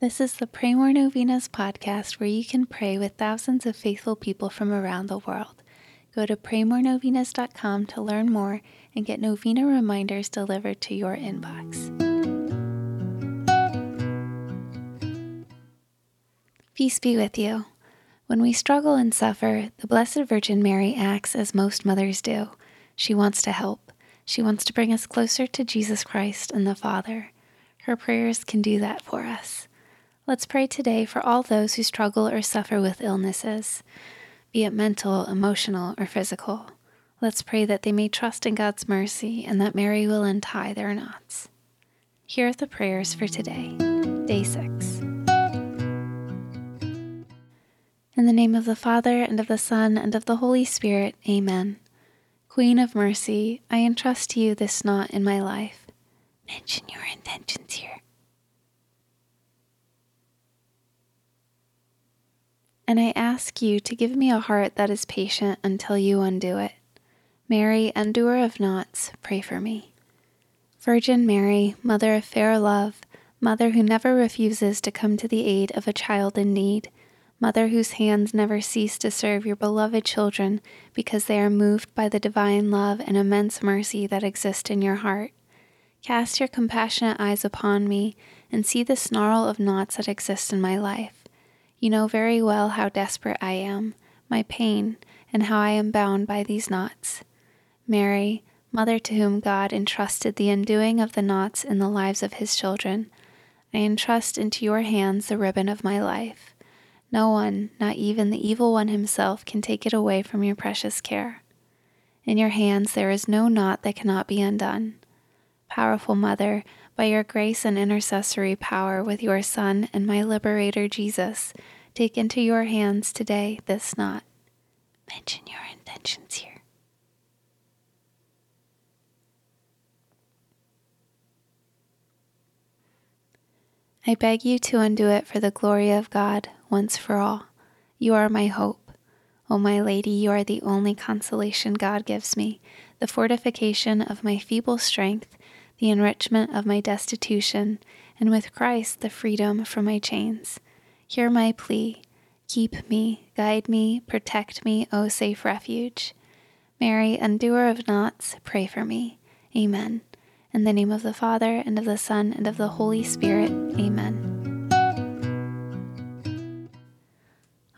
This is the Pray More Novenas podcast where you can pray with thousands of faithful people from around the world. Go to praymorenovenas.com to learn more and get novena reminders delivered to your inbox. Peace be with you. When we struggle and suffer, the Blessed Virgin Mary acts as most mothers do. She wants to help. She wants to bring us closer to Jesus Christ and the Father. Her prayers can do that for us. Let's pray today for all those who struggle or suffer with illnesses, be it mental, emotional, or physical. Let's pray that they may trust in God's mercy and that Mary will untie their knots. Here are the prayers for today, day 6. In the name of the Father, and of the Son, and of the Holy Spirit, Amen. Queen of Mercy, I entrust to you this knot in my life. Mention your intentions here. And I ask you to give me a heart that is patient until you undo it. Mary, undoer of knots, pray for me. Virgin Mary, Mother of fair love, Mother who never refuses to come to the aid of a child in need, Mother whose hands never cease to serve your beloved children because they are moved by the divine love and immense mercy that exist in your heart. Cast your compassionate eyes upon me and see the snarl of knots that exist in my life. You know very well how desperate I am, my pain, and how I am bound by these knots. Mary, Mother to whom God entrusted the undoing of the knots in the lives of his children, I entrust into your hands the ribbon of my life. No one, not even the evil one himself, can take it away from your precious care. In your hands there is no knot that cannot be undone. Powerful Mother, by your grace and intercessory power with your Son and my Liberator Jesus, take into your hands today this knot. Mention your intentions here. I beg you to undo it for the glory of God once for all. You are my hope. O my Lady, you are the only consolation God gives me, the fortification of my feeble strength, the enrichment of my destitution, and with Christ the freedom from my chains. Hear my plea. Keep me, guide me, protect me, O safe refuge. Mary, undoer of knots, pray for me. Amen. In the name of the Father, and of the Son, and of the Holy Spirit. Amen.